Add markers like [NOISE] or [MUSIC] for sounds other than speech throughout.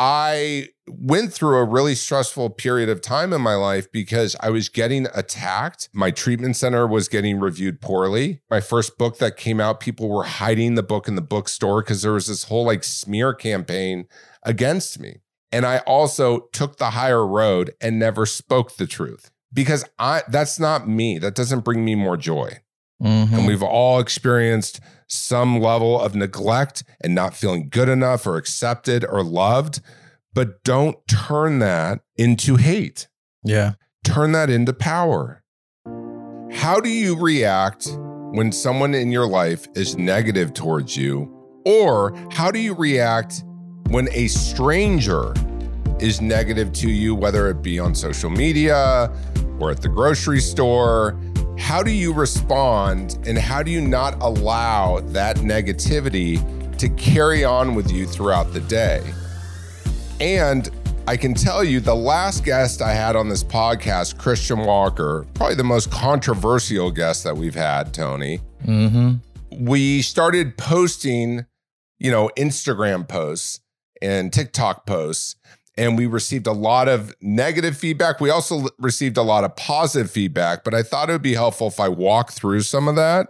I went through a really stressful period of time in my life because I was getting attacked. My treatment center was getting reviewed poorly. My first book that came out, people were hiding the book in the bookstore because there was this whole like smear campaign against me. And I also took the higher road and never spoke the truth because I that's not me. That doesn't bring me more joy. Mhm. And we've all experienced some level of neglect and not feeling good enough or accepted or loved. But don't turn that into hate, yeah. turn that into power. How do you react when someone in your life is negative towards you? Or how do you react when a stranger is negative to you, whether it be on social media or at the grocery store? How do you respond and how do you not allow that negativity to carry on with you throughout the day? And I can tell you the last guest I had on this podcast, Christian Walker, probably the most controversial guest that we've had, Tony. Mm-hmm. We started posting, you know, Instagram posts and TikTok posts, and we received a lot of negative feedback. We also received a lot of positive feedback, but I thought it would be helpful if I walk through some of that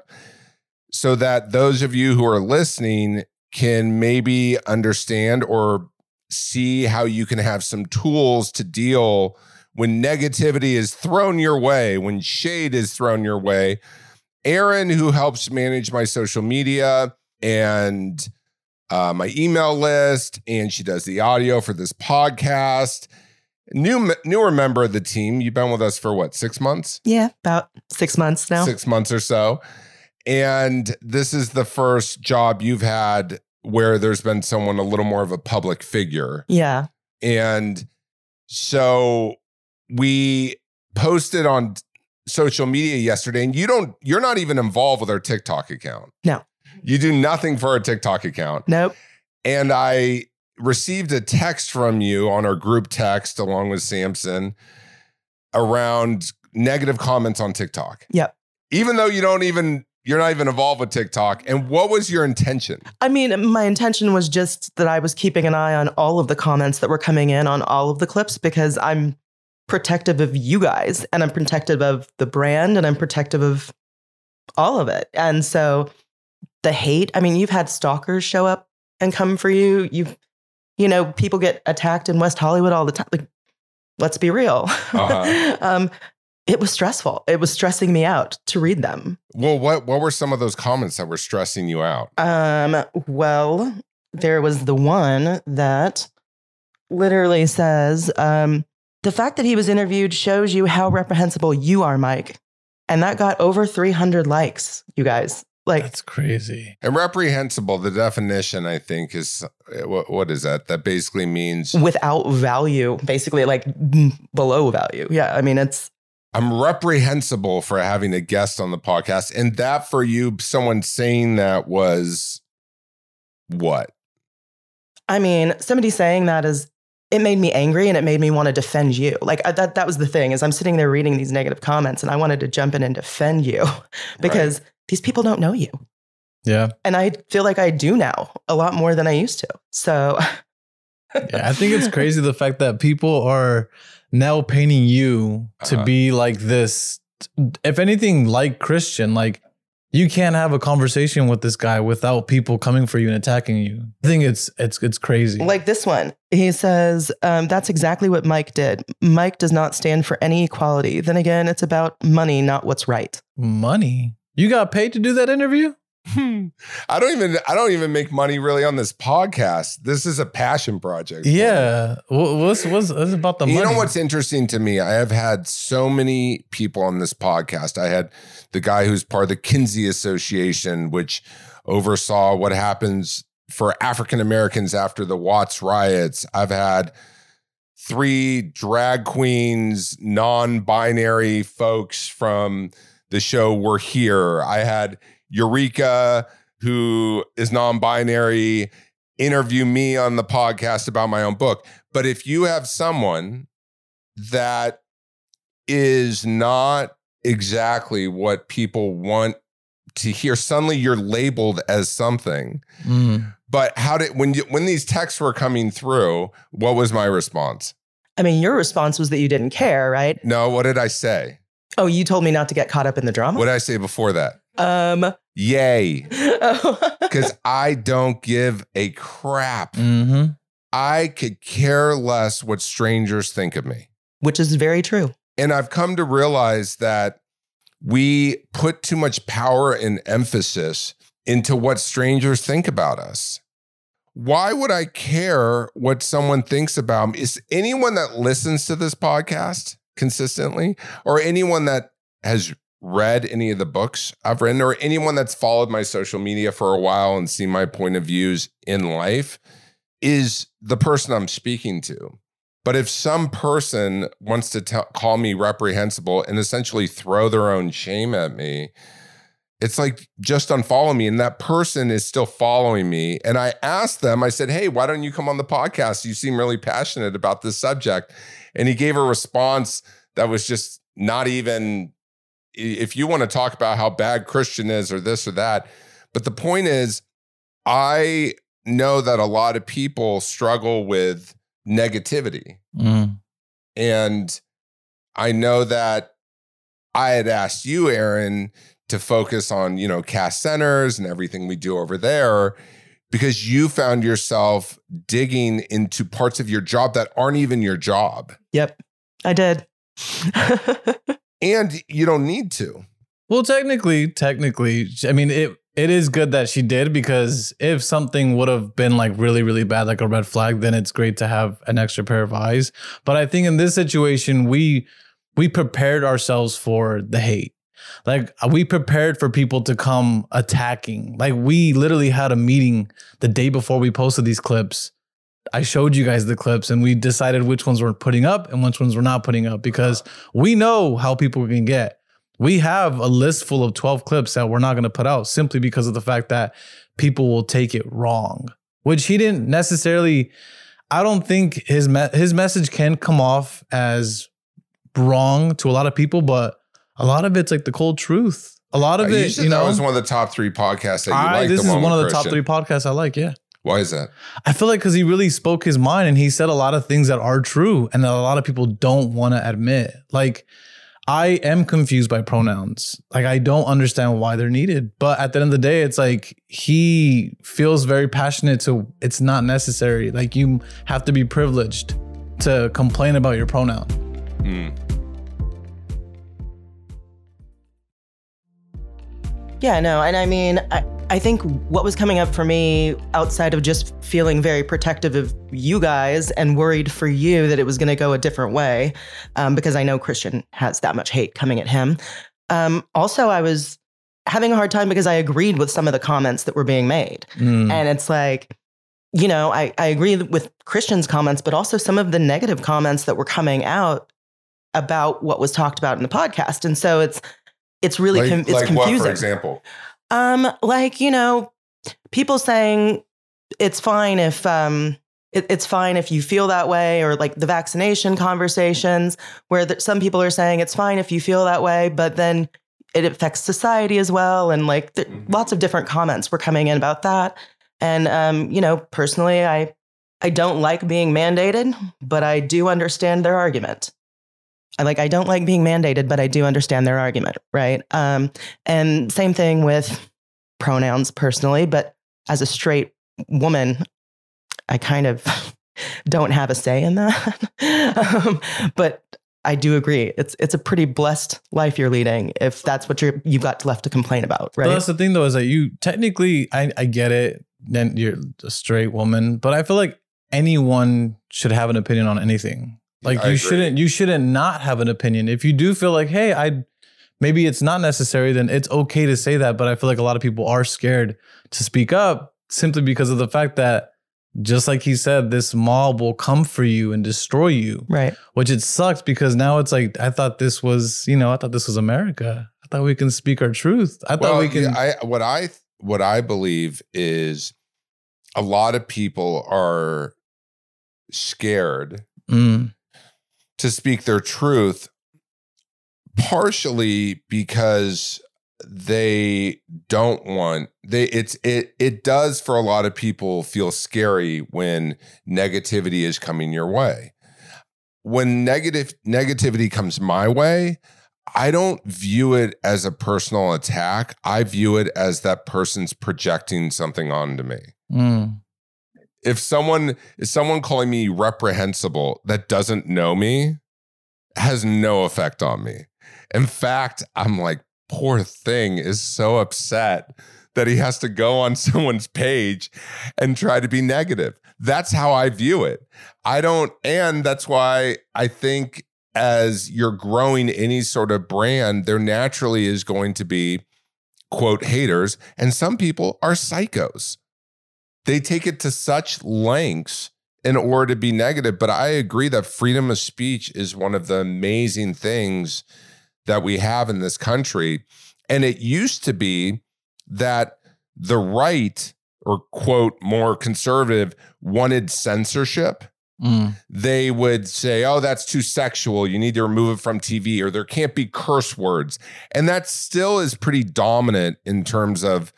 so that those of you who are listening can maybe understand or see how you can have some tools to deal when negativity is thrown your way, when shade is thrown your way. Aaron, who helps manage my social media and uh, my email list, and she does the audio for this podcast. New newer member of the team. You've been with us for what six months? Yeah, about six months now. Six months or so. And this is the first job you've had where there's been someone a little more of a public figure. Yeah. And so we posted on social media yesterday, and you don't, you're not even involved with our TikTok account. No. You do nothing for our TikTok account. Nope. And I received a text from you on our group text along with Samson around negative comments on TikTok. Yep. Even though you don't even, you're not even involved with TikTok. And what was your intention? I mean, my intention was just that I was keeping an eye on all of the comments that were coming in on all of the clips because I'm protective of you guys and I'm protective of the brand and I'm protective of all of it. And so the hate, I mean, you've had stalkers show up and come for you. You've, you know, people get attacked in West Hollywood all the time. Like, let's be real. Uh-huh. [LAUGHS] um, it was stressful. It was stressing me out to read them. Well, what, what were some of those comments that were stressing you out? Um, well, there was the one that literally says, um, the fact that he was interviewed shows you how reprehensible you are, Mike. And that got over 300 likes, you guys. Like, That's crazy. And reprehensible, the definition, I think, is uh, what, what is that? That basically means without value, basically, like below value. Yeah. I mean, it's, I'm reprehensible for having a guest on the podcast. And that for you, someone saying that was what? I mean, somebody saying that is, it made me angry and it made me want to defend you. Like I, that, that was the thing is I'm sitting there reading these negative comments and I wanted to jump in and defend you [LAUGHS] because these people don't know you. Yeah. And I feel like I do now a lot more than I used to. So [LAUGHS] Yeah. I think it's crazy the fact that people are now painting you to Uh-huh. be like this. If anything, like Christian, like you can't have a conversation with this guy without people coming for you and attacking you. I think it's it's it's crazy. Like this one, he says, um, "That's exactly what Mike did. Mike does not stand for any equality. Then again, it's about money, not what's right." Money. You got paid to do that interview? Hmm. I don't even I don't even make money really on this podcast. This is a passion project. Yeah. Wha- What's what's, what's about the you money? know what's interesting to me? I have had so many people on this podcast. I had the guy who's part of the Kinsey Association, which oversaw what happens for African Americans after the Watts riots. I've had three drag queens, non binary folks from the show We're Here. I had Eureka, who is non binary, interview me on the podcast about my own book. But if you have someone that is not exactly what people want to hear, suddenly you're labeled as something. Mm. But how did when you, when these texts were coming through, what was my response? I mean, your response was that you didn't care, right? No, what did I say? Oh, you told me not to get caught up in the drama. What did I say before that? um, Yay. [LAUGHS] oh. Because I don't give a crap. hmm I could care less what strangers think of me. which is very true. And I've come to realize that we put too much power and emphasis into what strangers think about us. Why would I care what someone thinks about me? Is anyone that listens to this podcast consistently, or anyone that has read any of the books I've written, or anyone that's followed my social media for a while and seen my point of views in life, is the person I'm speaking to. But if some person wants to call me reprehensible and essentially throw their own shame at me, it's like just unfollow me. And that person is still following me. And I asked them, I said, Hey, why don't you come on the podcast? You seem really passionate about this subject. And he gave a response that was just not even, if you want to talk about how bad Christian is or this or that. But the point is, I know that a lot of people struggle with negativity. Mm. And I know that I had asked you, Aaron, to focus on, you know, CAST Centers and everything we do over there because you found yourself digging into parts of your job that aren't even your job. Yep, I did. And you don't need to. Well, technically, technically, I mean it. It is good that she did because if something would have been like really, really bad, like a red flag, then it's great to have an extra pair of eyes. But I think in this situation, we we prepared ourselves for the hate. Like we prepared for people to come attacking. Like we literally had a meeting the day before we posted these clips. I showed you guys the clips and we decided which ones we're putting up and which ones we're not putting up because we know how people can get we have a list full of 12 clips that we're not going to put out simply because of the fact that people will take it wrong which he didn't necessarily i don't think his me- his message can come off as wrong to a lot of people but a lot of it's like the cold truth a lot of you it you that know was one of the top three podcasts that you I, like. this is one one of the top three podcasts i like yeah Why is that? I feel like because he really spoke his mind and he said a lot of things that are true and that a lot of people don't want to admit. Like, I am confused by pronouns. Like, I don't understand why they're needed. But at the end of the day, it's like he feels very passionate to it's not necessary. Like, you have to be privileged to complain about your pronoun. Hmm. Yeah, no, and I mean, I, I think what was coming up for me outside of just feeling very protective of you guys and worried for you that it was going to go a different way, um, because I know Christian has that much hate coming at him. Um, also, I was having a hard time because I agreed with some of the comments that were being made. Mm. And it's like, you know, I, I agree with Christian's comments, but also some of the negative comments that were coming out about what was talked about in the podcast. And so it's it's really like com- it's like confusing. what, for example? Um, like you know, people saying it's fine if um, it, it's fine if you feel that way, or like the vaccination conversations where some people are saying it's fine if you feel that way, but then it affects society as well, and like th- Mhm. lots of different comments were coming in about that. And um, you know, personally, I I don't like being mandated, but I do understand their argument. I like I don't like being mandated, but I do understand their argument, right? Um, and same thing with pronouns personally, but as a straight woman, I kind of [LAUGHS] don't have a say in that. [LAUGHS] um, but I do agree. It's it's a pretty blessed life you're leading if that's what you're you've got left to complain about, right? But that's the thing though, is that you technically I, I get it, then you're a straight woman, but I feel like anyone should have an opinion on anything. Like I you agree. shouldn't you shouldn't not have an opinion. If you do feel like, hey, I maybe it's not necessary, then it's okay to say that. But I feel like a lot of people are scared to speak up simply because of the fact that just like he said, this mob will come for you and destroy you. right. Which it sucks because now it's like I thought this was, you know, I thought this was America. I thought we can speak our truth. I thought we can I what I what I believe is a lot of people are scared Mm, to speak their truth partially because they don't want they it's it it does for a lot of people feel scary when negativity is coming your way. When negative negativity comes my way i don't view it as a personal attack. I view it as that person's projecting something onto me. Mm. If someone is someone calling me reprehensible that doesn't know me has no effect on me. In fact i'm like poor thing is so upset that he has to go on [LAUGHS] someone's page and try to be negative. That's how i view it. I don't and that's why i think as you're growing any sort of brand there naturally is going to be quote haters and some people are psychos they take it to such lengths in order to be negative. But I agree that freedom of speech is one of the amazing things that we have in this country. And it used to be that the right, or quote, more conservative, wanted censorship. Mm. They would say, oh, that's too sexual. You need to remove it from TV, or there can't be curse words. And that still is pretty dominant in terms of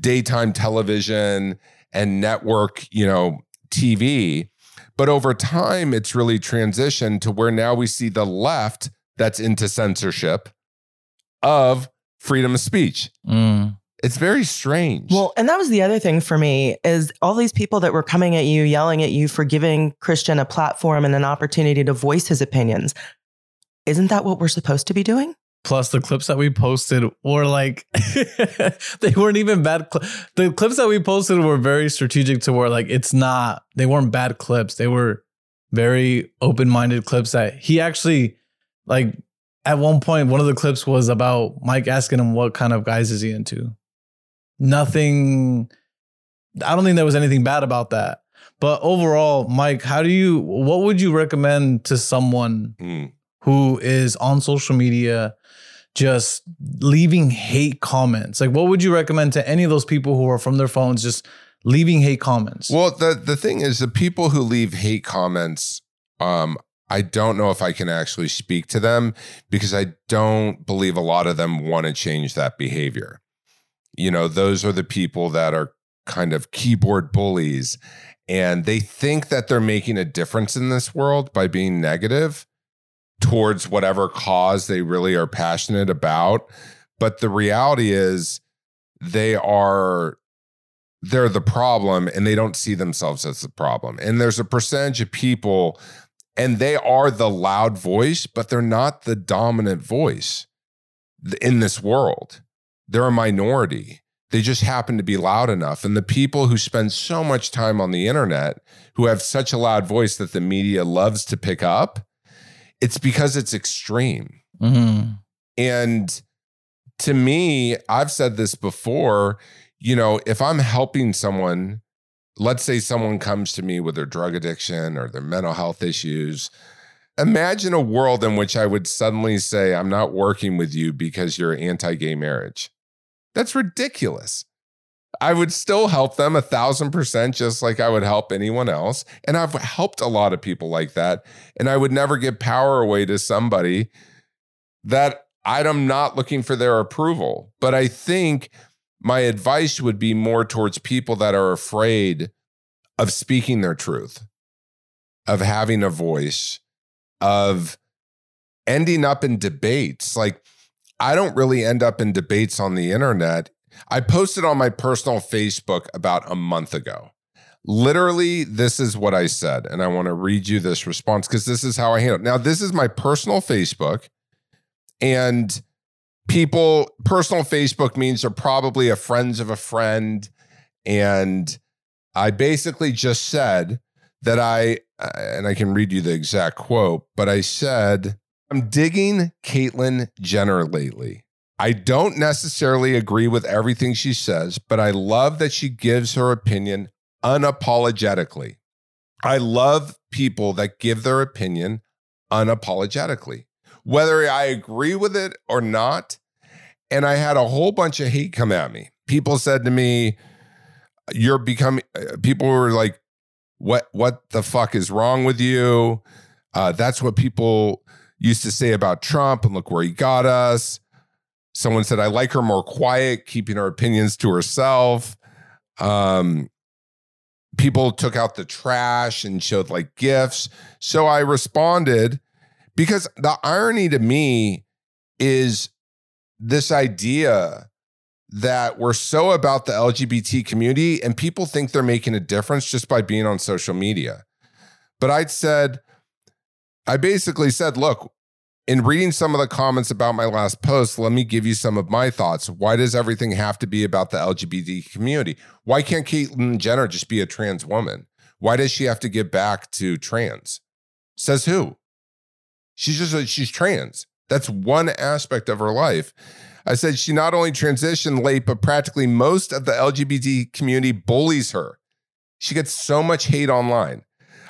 daytime television and network, you know, TV. But over time, it's really transitioned to where now we see the left that's into censorship of freedom of speech. Mm. It's very strange. Well, and that was the other thing for me is all these people that were coming at you, yelling at you for giving Christian a platform and an opportunity to voice his opinions. Isn't that what we're supposed to be doing? Plus, the clips that we posted were like, [LAUGHS] they weren't even bad. Cl- the clips that we posted were very strategic to where, like, it's not, they weren't bad clips. They were very open minded clips that he actually, like, at one point, one of the clips was about Mike asking him what kind of guys is he into. Nothing, I don't think there was anything bad about that. But overall, Mike, how do you, what would you recommend to someone Hmm. who is on social media just leaving hate comments. Like, what would you recommend to any of those people who are from their phones just leaving hate comments? Well, the the thing is, the people who leave hate comments, um, I don't know if I can actually speak to them because I don't believe a lot of them want to change that behavior. You know, those are the people that are kind of keyboard bullies and they think that they're making a difference in this world by being negative towards whatever cause they really are passionate about. But the reality is they are they're the problem and they don't see themselves as the problem. And there's a percentage of people and they are the loud voice, but they're not the dominant voice in this world. They're a minority. They just happen to be loud enough. And the people who spend so much time on the internet, who have such a loud voice that the media loves to pick up, it's because it's extreme. Mhm. And to me, I've said this before, you know, if I'm helping someone, let's say someone comes to me with their drug addiction or their mental health issues, imagine a world in which I would suddenly say, I'm not working with you because you're anti gay marriage. That's ridiculous. I would still help them a thousand percent, just like I would help anyone else. And I've helped a lot of people like that. And I would never give power away to somebody that I'm not looking for their approval. But I think my advice would be more towards people that are afraid of speaking their truth, of having a voice, of ending up in debates. Like, I don't really end up in debates on the internet. I posted on my personal Facebook about a month ago. Literally, this is what I said. And I want to read you this response because this is how I handle it. Now, this is my personal Facebook. And people, personal Facebook means they're probably a friends of a friend. And I basically just said that I, uh, and I can read you the exact quote, but I said, I'm digging Caitlyn Jenner lately. I don't necessarily agree with everything she says, but I love that she gives her opinion unapologetically. I love people that give their opinion unapologetically, whether I agree with it or not. And I had a whole bunch of hate come at me. People said to me, You're becoming, uh, people were like, What, what the fuck is wrong with you? Uh, that's what people used to say about Trump, and look where he got us. Someone said, I like her more quiet, keeping her opinions to herself. Um, people took out the trash and showed like gifts. So I responded because the irony to me is this idea that we're so about the LGBT community and people think they're making a difference just by being on social media. But I'd said, I basically said, look, in reading some of the comments about my last post, let me give you some of my thoughts. Why does everything have to be about the LGBT community? Why can't Caitlyn Jenner just be a trans woman? Why does she have to give back to trans? Says who? She's just she's trans. That's one aspect of her life. I said she not only transitioned late, but practically most of the LGBT community bullies her. She gets so much hate online.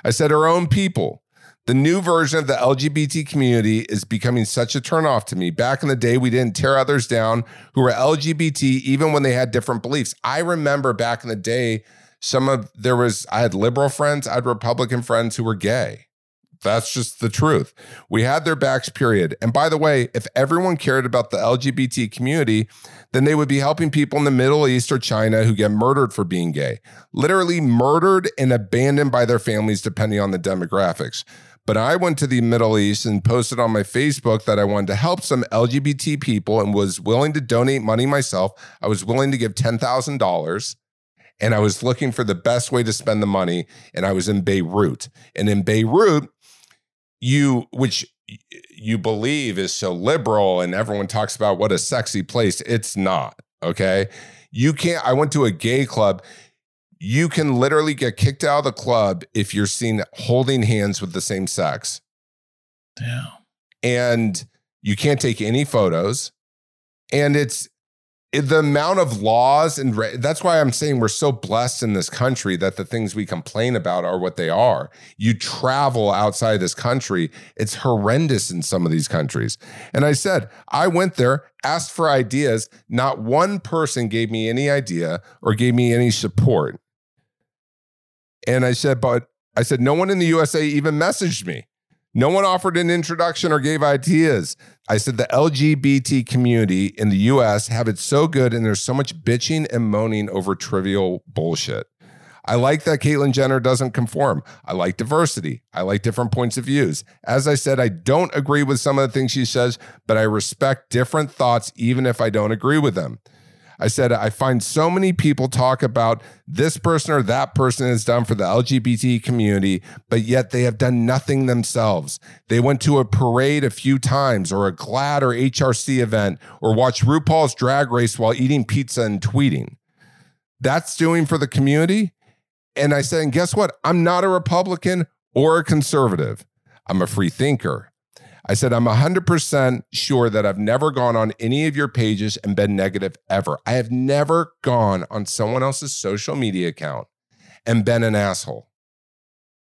I said her own people, the new version of the LGBT community is becoming such a turnoff to me. Back in the day, we didn't tear others down who were LGBT, even when they had different beliefs. I remember back in the day, some of there was, I had liberal friends, I had Republican friends who were gay. That's just the truth. We had their backs, period. And by the way, if everyone cared about the LGBT community, then they would be helping people in the Middle East or China who get murdered for being gay, literally murdered and abandoned by their families, depending on the demographics. But I went to the Middle East and posted on my Facebook that I wanted to help some LGBT people and was willing to donate money myself. I was willing to give $10,000 and I was looking for the best way to spend the money. And I was in Beirut. And in Beirut, you, which you believe is so liberal and everyone talks about what a sexy place, it's not. Okay. You can't, I went to a gay club you can literally get kicked out of the club if you're seen holding hands with the same sex. Damn. And you can't take any photos. And it's the amount of laws and re- that's why I'm saying we're so blessed in this country that the things we complain about are what they are. You travel outside this country, it's horrendous in some of these countries. And I said, I went there, asked for ideas, not one person gave me any idea or gave me any support. And I said, but I said, no one in the USA even messaged me. No one offered an introduction or gave ideas. I said the LGBT community in the US have it so good and there's so much bitching and moaning over trivial bullshit. I like that Caitlyn Jenner doesn't conform. I like diversity. I like different points of views. As I said, I don't agree with some of the things she says, but I respect different thoughts even if I don't agree with them. I said, I find so many people talk about this person or that person has done for the LGBT community, but yet they have done nothing themselves. They went to a parade a few times or a GLAAD or HRC event or watched RuPaul's drag race while eating pizza and tweeting. That's doing for the community. And I said, and guess what? I'm not a Republican or a conservative. I'm a free thinker. I said, I'm 100% sure that I've never gone on any of your pages and been negative ever. I have never gone on someone else's social media account and been an asshole.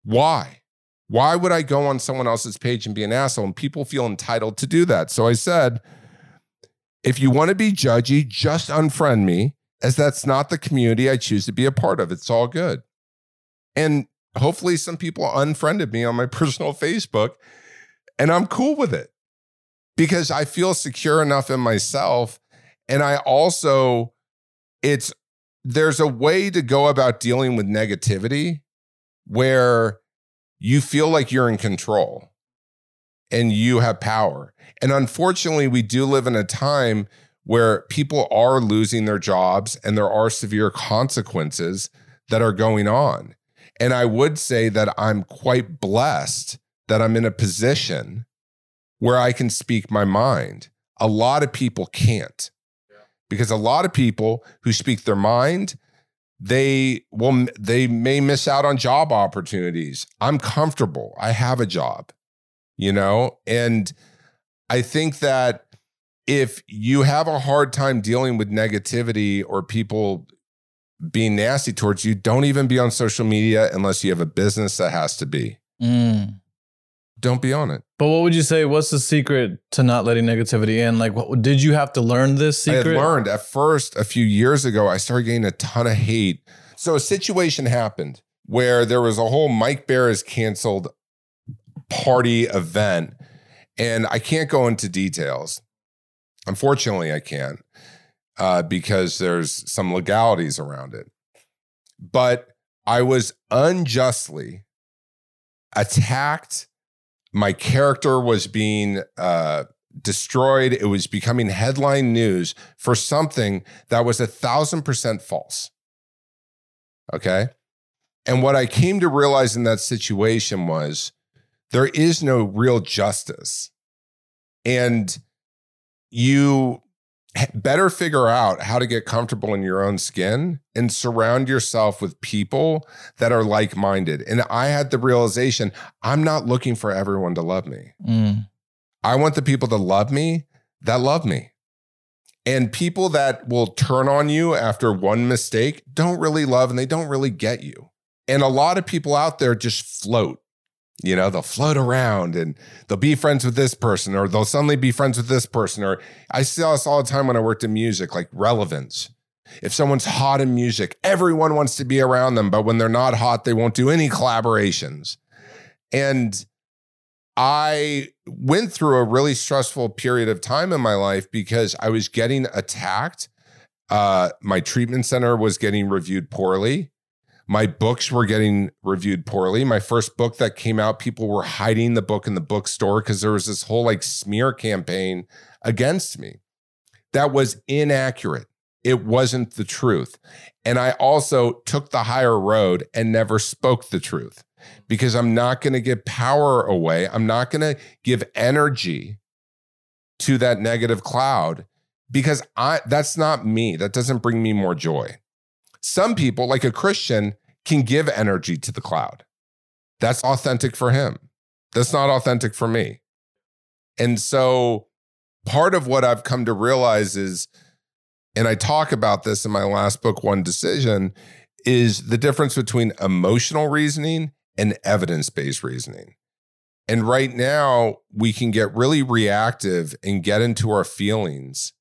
Why? Why would I go on someone else's page and be an asshole? And people feel entitled to do that. So I said, if you want to be judgy, just unfriend me, as that's not the community I choose to be a part of. It's all good. And hopefully, some people unfriended me on my [LAUGHS] personal Facebook and I'm cool with it because I feel secure enough in myself. And I also, it's, there's a way to go about dealing with negativity where you feel like you're in control. and you have power. And unfortunately, we do live in a time where people are losing their jobs and there are severe consequences that are going on. And I would say that I'm quite blessed that I'm in a position where I can speak my mind. A lot of people can't. Because a lot of people who speak their mind they will they may miss out on job opportunities. I'm comfortable. I have a job you know? And i think that if you have a hard time dealing with negativity or people being nasty towards you don't even be on social media unless you have a business that has to be. Mm. Don't be on it But what would you say? What's the secret to not letting negativity in? Like, what did you have to learn this I secret? had learned at first a few years ago, I started getting a ton of hate. So a situation happened where there was a whole Mike Bayer is canceled party event. And I can't go into details. Unfortunately, I can't uh, because there's some legalities around it. But I was unjustly attacked. My character was being uh, destroyed. It was becoming headline news for something that was a thousand percent false. Okay. And what I came to realize in that situation was there is no real justice. And you better figure out how to get comfortable in your own skin and surround yourself with people that are like minded. And I had the realization I'm not looking for everyone to love me. Mm. I want the people to love me that love me. And people that will turn on you after one mistake don't really love and they don't really get you. And a lot of people out there just float. You know, they'll float around and they'll be friends with this person or they'll suddenly be friends with this person. Or I saw this all the time when I worked in music, like relevance. If someone's hot in music, everyone wants to be around them. But when they're not hot, they won't do any collaborations. And I went through a really stressful period of time in my life because I was getting attacked. Uh, my treatment center was getting reviewed poorly. My books were getting reviewed poorly. My first book that came out, people were hiding the book in the bookstore because there was this whole like smear campaign against me that was inaccurate. It wasn't the truth. And I also took the higher road and never spoke the truth because I'm not going to give power away. I'm not going to give energy to that negative cloud because I that's not me. That doesn't bring me more joy. Some people, like a Christian, can give energy to the cloud. That's authentic for him. That's not authentic for me. And so part of what I've come to realize is and I talk about this in my last book One Decision is the difference between emotional reasoning and evidence based reasoning. And right now, we can get really reactive and get into our feelings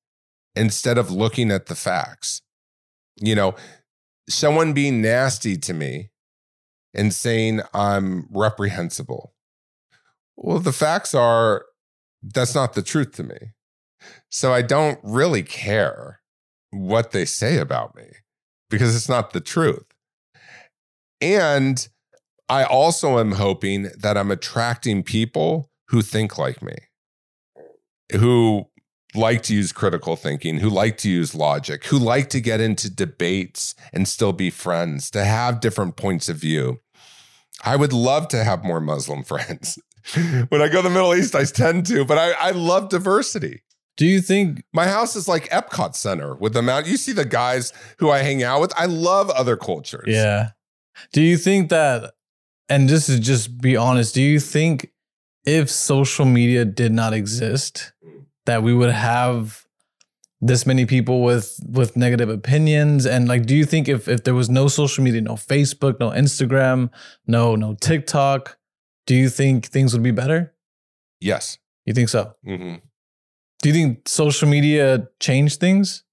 instead of looking at the facts. You know, someone being nasty to me and saying I'm reprehensible. Well, the facts are that's not the truth to me. So I don't really care what they say about me because it's not the truth. And I also am hoping that I'm attracting people who think like me, who like to use critical thinking, who like to use logic, who like to get into debates and still be friends, to have different points of view. I would love to have more Muslim [LAUGHS] friends. when I go to the Middle East, I tend to, but I, I love diversity. Do you think My house is like Epcot Center with the amount you see the guys who I hang out with. I love other cultures. Yeah. Do you think that, and this is just be honest, do you think if social media did not exist, that we would have this many people with with negative opinions? And like, do you think if if there was no social media, no Facebook, no Instagram, no no TikTok, do you think things would be better? Yes. You think so? hmm Do you think social media changed things?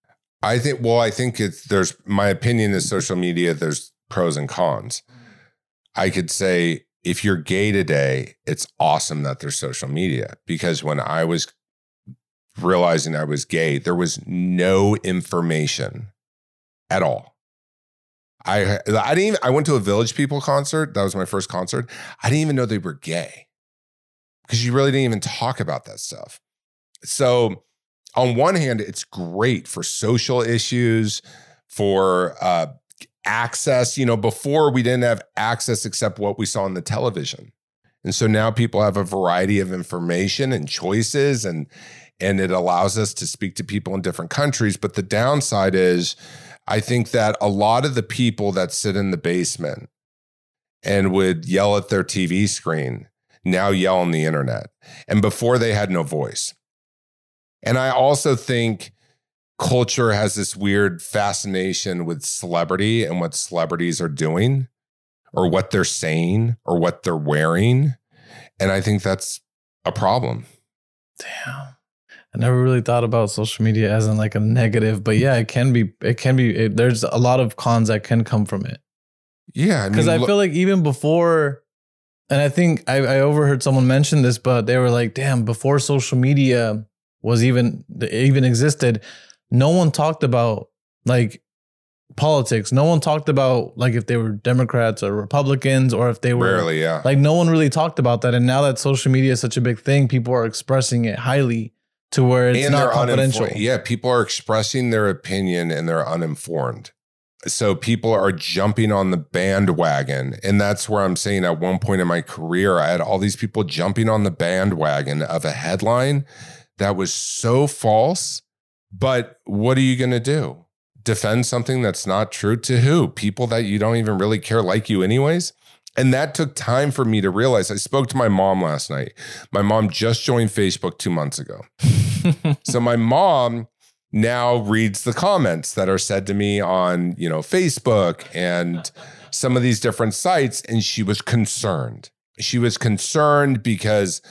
I think. Well, I think it's there's my opinion is social media. There's pros and cons. I could say if you're gay today, it's awesome that there's social media because when I was realizing I was gay, there was no information at all. I I didn't even, I went to a Village People concert. That was my first concert. I didn't even know they were gay. because you really didn't even talk about that stuff. So, on one hand, it's great for social issues, for uh, access. You know, before we didn't have access except what we saw on the television. And so now people have a variety of information and choices and and it allows us to speak to people in different countries, but the downside is I think that a lot of the people that sit in the basement and would yell at their TV screen now yell on the internet. And before they had no voice. And I also think culture has this weird fascination with celebrity and what celebrities are doing or what they're saying or what they're wearing. And I think that's a problem. Damn. I never really thought about social media as in like a negative, but yeah, it can be. It can be. It, there's a lot of cons that can come from it. Yeah, because I, mean, I feel like even before, and I think I, I overheard someone mention this, but they were like, "Damn!" Before social media was even even existed, no one talked about like politics. No one talked about like if they were Democrats or Republicans or if they were rarely, yeah. Like no one really talked about that. And now that social media is such a big thing, people are expressing it highly to where it's and not confidential. Yeah, people are expressing their opinion and they're uninformed. So people are jumping on the bandwagon. And that's where I'm saying at one point in my career, I had all these people jumping on the bandwagon of a headline that was so false. But what are you going to do? defend something that's not true to who? People that you don't even really care like you, anyways. And that took time for me to realize. I spoke to my mom last night. My mom just joined Facebook two months ago. [LAUGHS] so my mom now reads the comments that are said to me on, you know, Facebook and [LAUGHS] some of these different sites. And she was concerned. She was concerned because,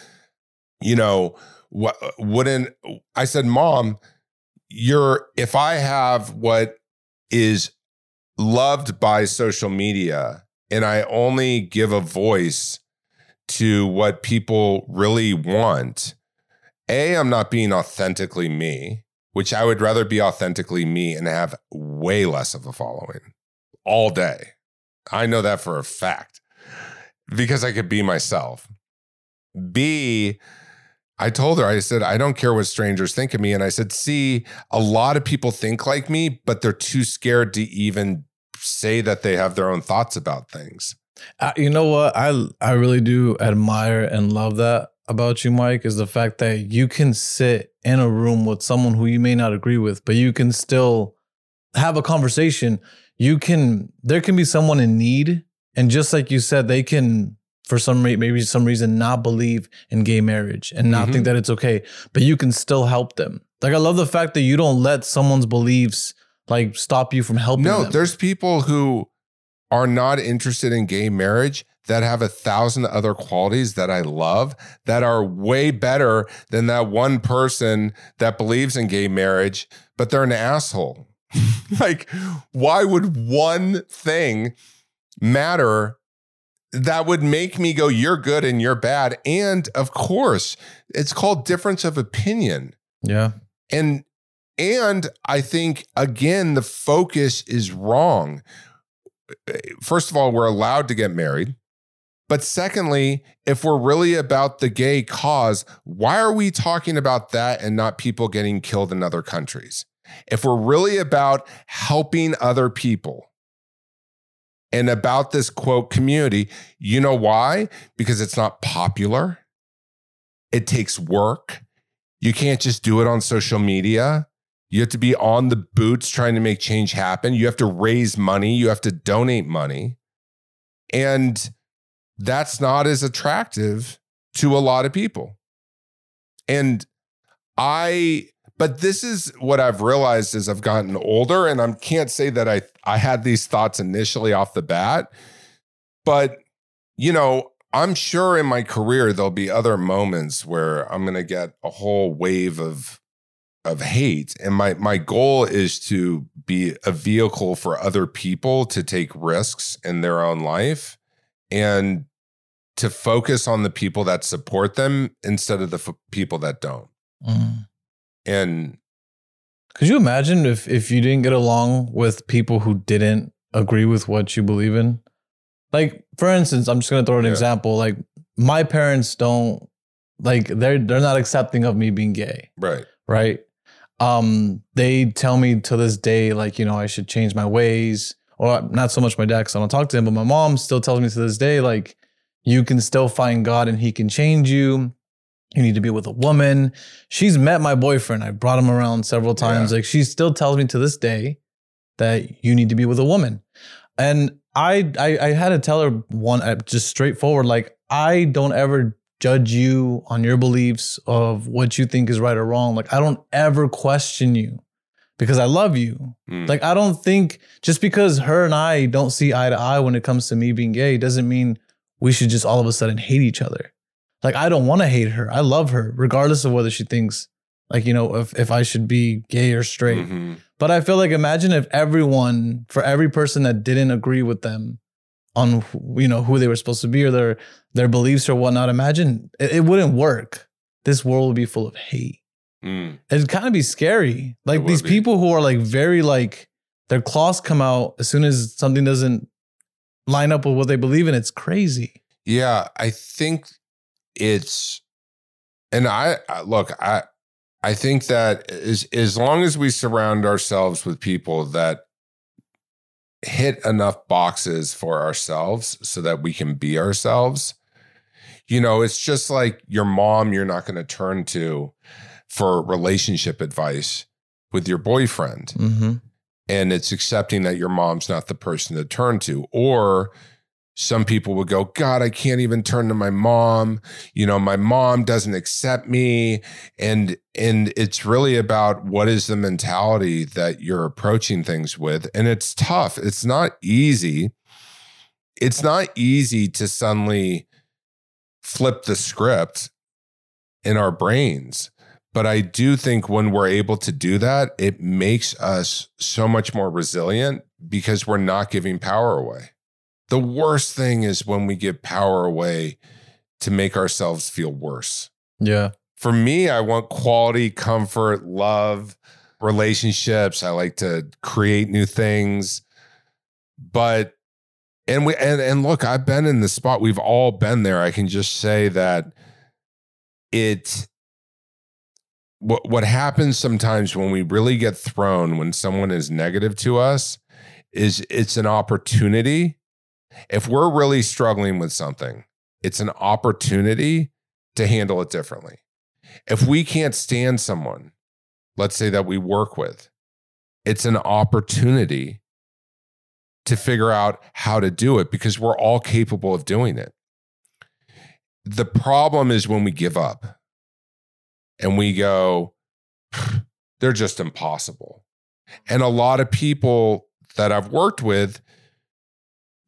you know, what wouldn't I said, Mom, you're if I have what is loved by social media and I only give a voice to what people really want, A, I'm not being authentically me, which I would rather be authentically me and have way less of a following all day. I know that for a fact because I could be myself. B, I told her, I said, I don't care what strangers think of me. And I said, see, a lot of people think like me, but they're too scared to even say that they have their own thoughts about things. Uh, you know what? I I really do admire and love that about you, Mike, is the fact that you can sit in a room with someone who you may not agree with, but you can still have a conversation. You can there can be someone in need. And just like you said, they can for some re- maybe some reason not believe in gay marriage and not mm-hmm. think that it's okay, but you can still help them. Like I love the fact that you don't let someone's beliefs like stop you from helping. No, them. there's people who are not interested in gay marriage that have a thousand other qualities that I love that are way better than that one person that believes in gay marriage, but they're an asshole. [LAUGHS] like, why would one thing matter that would make me go, you're good and you're bad. And of course, it's called difference of opinion. Yeah. And and I think again, the focus is wrong. First of all, we're allowed to get married. But secondly, if we're really about the gay cause, why are we talking about that and not people getting killed in other countries? If we're really about helping other people, and about this quote community. You know why? Because it's not popular. It takes work. You can't just do it on social media. You have to be on the boots trying to make change happen. You have to raise money. You have to donate money. And that's not as attractive to a lot of people. And I but this is what I've realized as I've gotten older, and I can't say that I I had these thoughts initially off the bat, but you know, I'm sure in my career there'll be other moments where I'm going to get a whole wave of of hate and my my goal is to be a vehicle for other people to take risks in their own life and to focus on the people that support them instead of the f- people that don't. Mm. And could you imagine if if you didn't get along with people who didn't agree with what you believe in? Like, for instance, I'm just gonna throw an yeah. example. Like, my parents don't like they're they're not accepting of me being gay, Right. right? Um, they tell me to this day, like, you know, I should change my ways. Or not so much my dad, because I don't talk to him, but my mom still tells me to this day, like, you can still find God and he can change you. You need to be with a woman. She's met my boyfriend. I brought him around several times. Yeah. Like she still tells me to this day that you need to be with a woman. And I I, I had to tell her one uh, just straightforward, like I don't ever judge you on your beliefs of what you think is right or wrong. Like I don't ever question you because I love you. Mm. Like I don't think just because her and I don't see eye to eye when it comes to me being gay doesn't mean we should just all of a sudden hate each other. Like I don't want to hate her. I love her regardless of whether she thinks like you know if if I should be gay or straight. Mhm. But I feel like imagine if everyone for every person that didn't agree with them on you know who they were supposed to be or their their beliefs or whatnot. Imagine it, it wouldn't work. This world would be full of hate Mm. it'd kind of be scary. Like these be. people who are like very like their claws come out as soon as something doesn't line up with what they believe in. It's crazy. Yeah, I think it's, and I I- look, I I think that as as long as we surround ourselves with people that hit enough boxes for ourselves so that we can be ourselves, you know, it's just like your mom. You're not going to turn to for relationship advice with your boyfriend Mm-hmm. and it's accepting that your mom's not the person to turn to or some people would go god i can't even turn to my mom. You know my mom doesn't accept me. And and it's really about what is the mentality that you're approaching things with. And it's tough. It's not easy. It's not easy to suddenly flip the script in our brains. But I do think when we're able to do that, it makes us so much more resilient because we're not giving power away. The worst thing is when we give power away to make ourselves feel worse. Yeah. For me, I want quality, comfort, love, relationships. I like to create new things. But and we and, and look, I've been in the spot. We've all been there. I can just say that it what what happens sometimes when we really get thrown when someone is negative to us is it's an opportunity if we're really struggling with something it's an opportunity to handle it differently if we can't stand someone let's say that we work with it's an opportunity to figure out how to do it because we're all capable of doing it the problem is when we give up and we go, they're just impossible. And a lot of people that I've worked with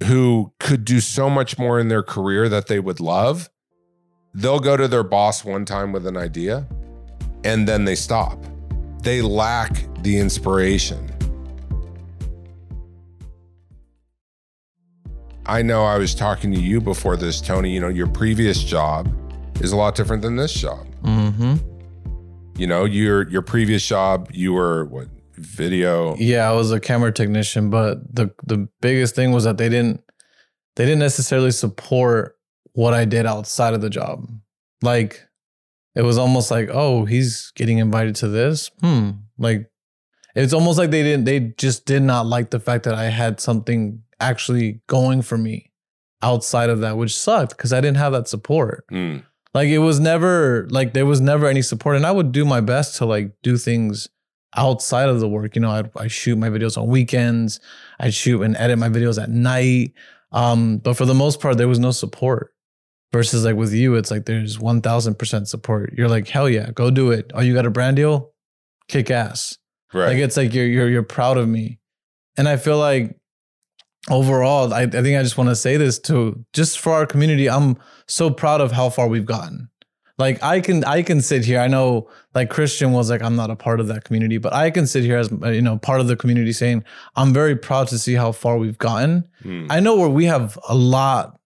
who could do so much more in their career that they would love, they'll go to their boss one time with an idea and then they stop. They lack the inspiration. I know I was talking to you before this, Tony. You know, your previous job is a lot different than this job. Mm-hmm. You know, your your previous job, you were what video. Yeah, I was a camera technician, but the the biggest thing was that they didn't they didn't necessarily support what I did outside of the job. Like it was almost like, oh, he's getting invited to this. Hmm. Like it's almost like they didn't they just did not like the fact that I had something actually going for me outside of that, which sucked because I didn't have that support. Mm, Like it was never like there was never any support, and I would do my best to like do things outside of the work. You know, I'd, I shoot my videos on weekends. I'd shoot and edit my videos at night. Um, but for the most part, there was no support. Versus like with you, it's like there's one thousand percent support. You're like, hell yeah, go do it. Oh, you got a brand deal? Kick ass. right. Like it's like you're you're you're proud of me. And I feel like overall, I, I think I just want to say this to just for our community, I'm so proud of how far we've gotten. Like I can I can sit here. I know like Christian was like I'm not a part of that community, but I can sit here as uh, you know part of the community saying I'm very proud to see how far we've gotten. Mm, I know where we have a lot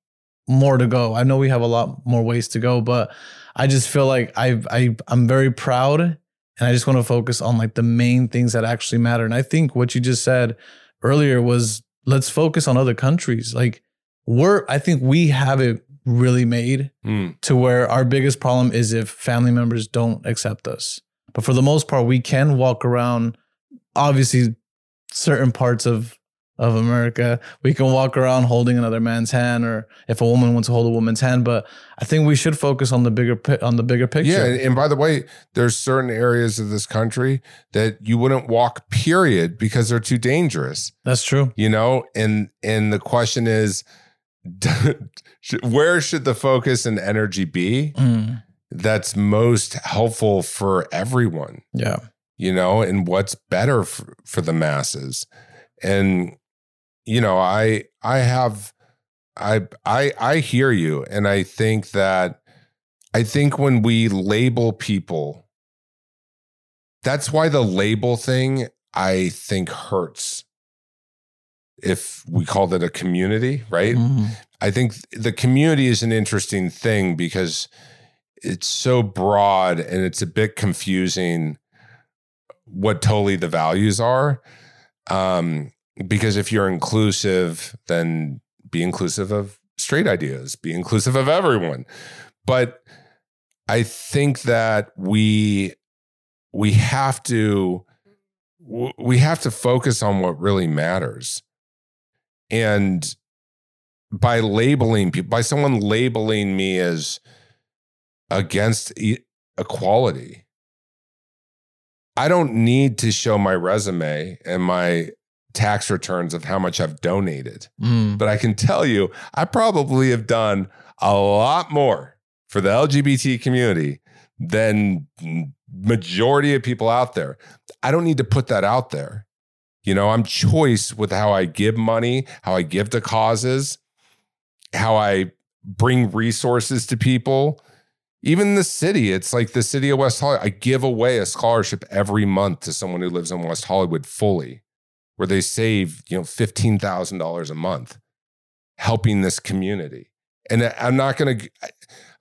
more to go. I know we have a lot more ways to go, but I just feel like I I I'm very proud and I just want to focus on like the main things that actually matter. And I think what you just said earlier was let's focus on other countries. Like we're I think we have it really made Mm. to where our biggest problem is if family members don't accept us. But for the most part, we can walk around. Obviously, certain parts of of America, we can walk around holding another man's hand, or if a woman wants to hold a woman's hand. But I think we should focus on the bigger on the bigger picture. Yeah, and, by the way, there's certain areas of this country that you wouldn't walk, period, because they're too dangerous. That's true. You know, and and the question is, [LAUGHS] where should the focus and energy be? Mm, That's most helpful for everyone. yeah. you know, and what's better for, for the masses. And you know, I I have I I I hear you and I think that I think when we label people that's why the label thing I think hurts. If we called it a community, right? Mhm. I think the community is an interesting thing because it's so broad and it's a bit confusing what totally the values are. Um, because if you're inclusive, then be inclusive of straight ideas, be inclusive of everyone. But I think that we we have to we have to focus on what really matters. And by labeling people, by someone labeling me as against e- equality, I don't need to show my resume and my tax returns of how much I've donated. Mm. But I can tell you, I probably have done a lot more for the LGBT community than majority of people out there. I don't need to put that out there. You know, I'm choice with how I give money, how I give to causes, how I bring resources to people. Even the city, it's like the city of West Hollywood. I give away a scholarship every month to someone who lives in West Hollywood fully, where they save, you know, $15,000 a month helping this community. And I'm not going to,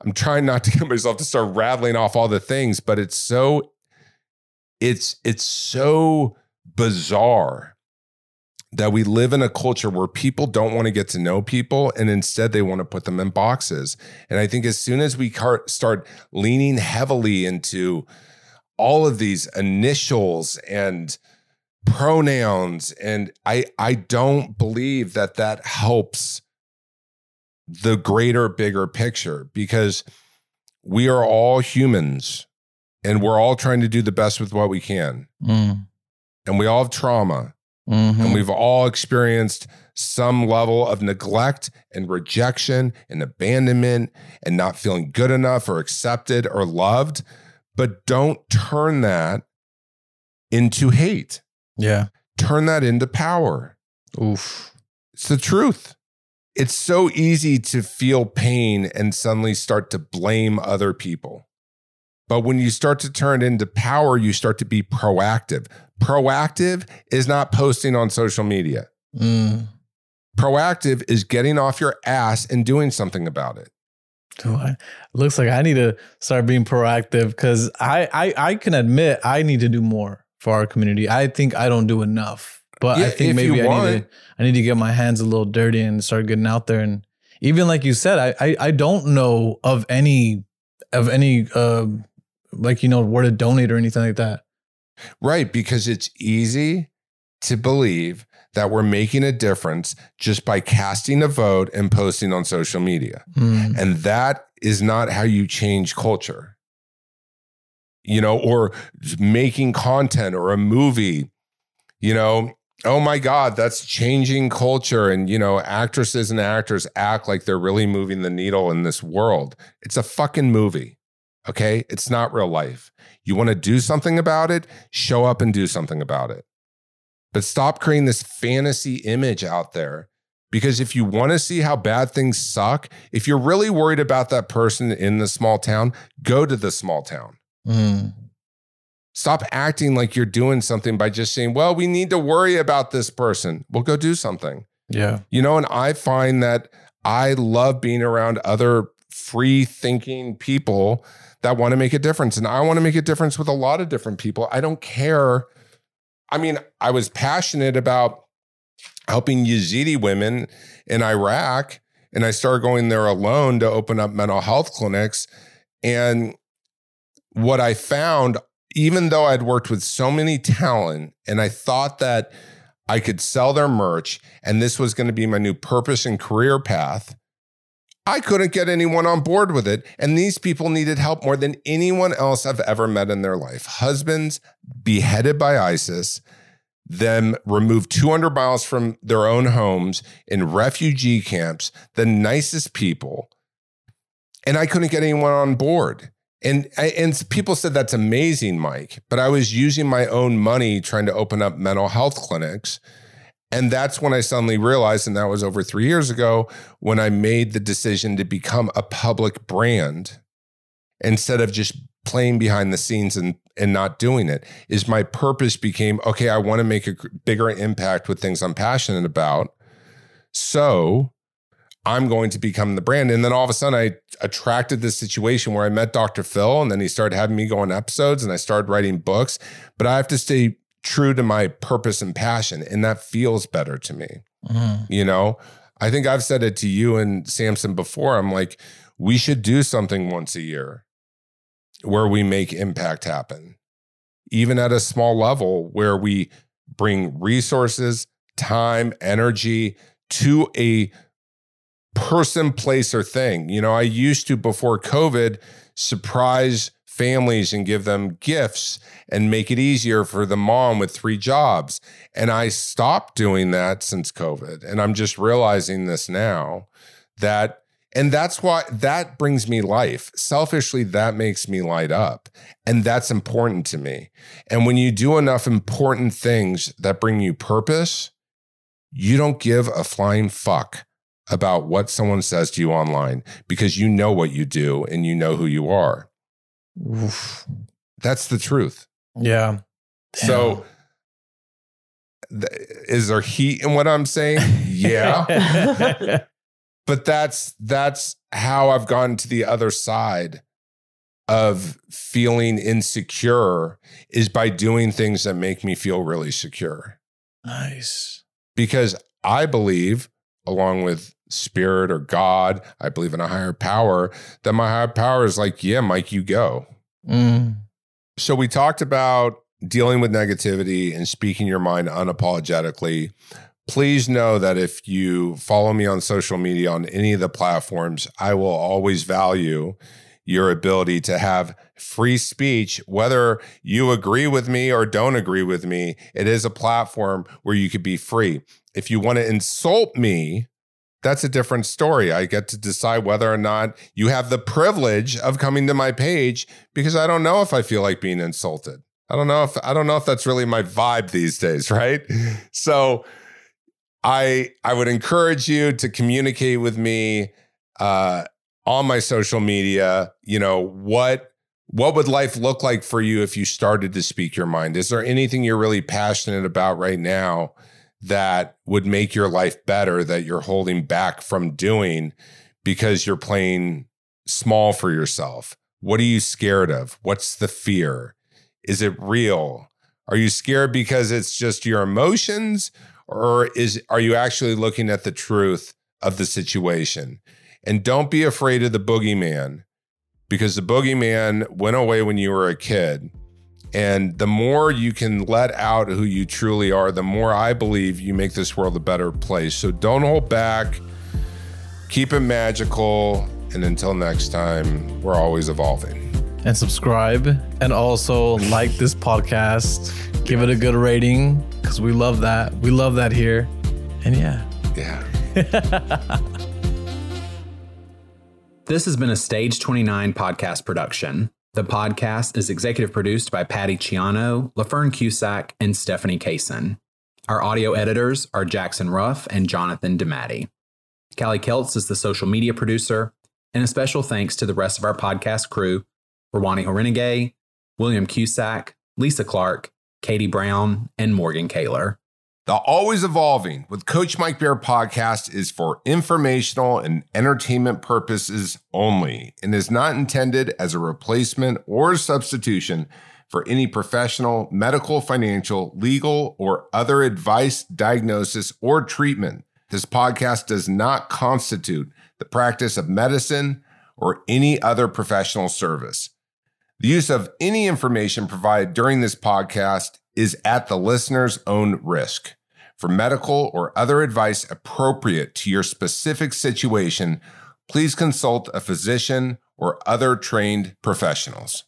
I'm trying not to [LAUGHS] get myself to start rattling off all the things, but it's so, it's, it's so bizarre that we live in a culture where people don't want to get to know people and instead they want to put them in boxes. And I think as soon as we start leaning heavily into all of these initials and pronouns and I I don't believe that that helps the greater bigger picture because we are all humans and we're all trying to do the best with what we can Mm. And we all have trauma Mhm. and we've all experienced some level of neglect and rejection and abandonment and not feeling good enough or accepted or loved. But don't turn that into hate, yeah. turn that into power. Oof. It's the truth. It's so easy to feel pain and suddenly start to blame other people. But when you start to turn into power, you start to be proactive. Proactive is not posting on social media. Mm. Proactive is getting off your ass and doing something about it. Looks like I need to start being proactive because I, I I can admit I need to do more for our community. I think I don't do enough, but Yeah, I think maybe I need to I need to get my hands a little dirty and start getting out there. And even like you said, I I, I don't know of any of any uh like you know where to donate or anything like that. Right. Because it's easy to believe that we're making a difference just by casting a vote and posting on social media. Mm. And that is not how you change culture. You know, or making content or a movie, you know, oh my God, that's changing culture. And, you know, actresses and actors act like they're really moving the needle in this world. It's a fucking movie. Okay. It's not real life. You want to do something about it, show up and do something about it. But stop creating this fantasy image out there because if you want to see how bad things suck, if you're really worried about that person in the small town, go to the small town. Mm. Stop acting like you're doing something by just saying, well, we need to worry about this person. Well, go do something. Yeah. You know, and I find that I love being around other free thinking people that want to make a difference. And I want to make a difference with a lot of different people. I don't care. I mean, I was passionate about helping Yazidi women in Iraq and I started going there alone to open up mental health clinics. And what I found, even though I'd worked with so many talent and I thought that I could sell their merch and this was going to be my new purpose and career path, I couldn't get anyone on board with it. And these people needed help more than anyone else I've ever met in their life. Husbands beheaded by ISIS, them removed 200 miles from their own homes in refugee camps, the nicest people. And I couldn't get anyone on board. And, and people said that's amazing, Mike. But I was using my own money trying to open up mental health clinics. And that's when I suddenly realized, and that was over three years ago, when I made the decision to become a public brand instead of just playing behind the scenes and and not doing it is my purpose became okay i want to make a bigger impact with things i'm passionate about. So i'm going to become the brand. And then all of a sudden i attracted this situation where i met dr phil and then he started having me go on episodes and i started writing books. But i have to stay true to my purpose and passion and that feels better to me mm-hmm. you know i think i've said it to you and samson before i'm like we should do something once a year where we make impact happen, even at a small level where we bring resources, time, energy to a person, place, or thing. You know, I used to before COVID surprise families and give them gifts and make it easier for the mom with three jobs. And I stopped doing that since COVID. And I'm just realizing this now that and that's why that brings me life. Selfishly, that makes me light up. And that's important to me. And when you do enough important things that bring you purpose, you don't give a flying fuck about what someone says to you online because you know what you do and you know who you are. Oof. That's the truth. Yeah. So, th- is there heat in what I'm saying? Yeah. [LAUGHS] but that's that's how I've gone to the other side of feeling insecure is by doing things that make me feel really secure. Nice. Because I believe along with spirit or God, I believe in a higher power, that my higher power is like, yeah, Mike, you go. Mm. So we talked about dealing with negativity and speaking your mind unapologetically please know that if you follow me on social media on any of the platforms, I will always value your ability to have free speech, whether you agree with me or don't agree with me. It is a platform where you could be free. If you want to insult me, that's a different story. I get to decide whether or not you have the privilege of coming to my page because I don't know if I feel like being insulted. I don't know if I don't know if that's really my vibe these days, [LAUGHS] right? So I I would encourage you to communicate with me uh, on my social media. You know what what would life look like for you if you started to speak your mind? Is there anything you're really passionate about right now that would make your life better that you're holding back from doing because you're playing small for yourself? What are you scared of? What's the fear? Is it real? Are you scared because it's just your emotions or is are you actually looking at the truth of the situation? And don't be afraid of the boogeyman because the boogeyman went away when you were a kid. And the more you can let out who you truly are, the more I believe you make this world a better place. So don't hold back, keep it magical. And until next time, we're always evolving. And subscribe and also like this podcast, give it a good rating because we love that. We love that here. And yeah. Yeah. [LAUGHS] this has been a Stage 29 podcast production. The podcast is executive produced by Patty Ciano, LaFern Cusack, and Stephanie Kaysen. Our audio editors are Jackson Ruff and Jonathan DeMatti. Callie Keltz is the social media producer, and a special thanks to the rest of our podcast crew Rawani Horenegay, William Cusack, Lisa Clark, Katie Brown, and Morgan Kaler. The Always Evolving with Coach Mike Bayer podcast is for informational and entertainment purposes only and is not intended as a replacement or substitution for any professional, medical, financial, legal, or other advice, diagnosis, or treatment. This podcast does not constitute the practice of medicine, or any other professional service. The use of any information provided during this podcast is at the listener's own risk. For medical or other advice appropriate to your specific situation, please consult a physician or other trained professionals.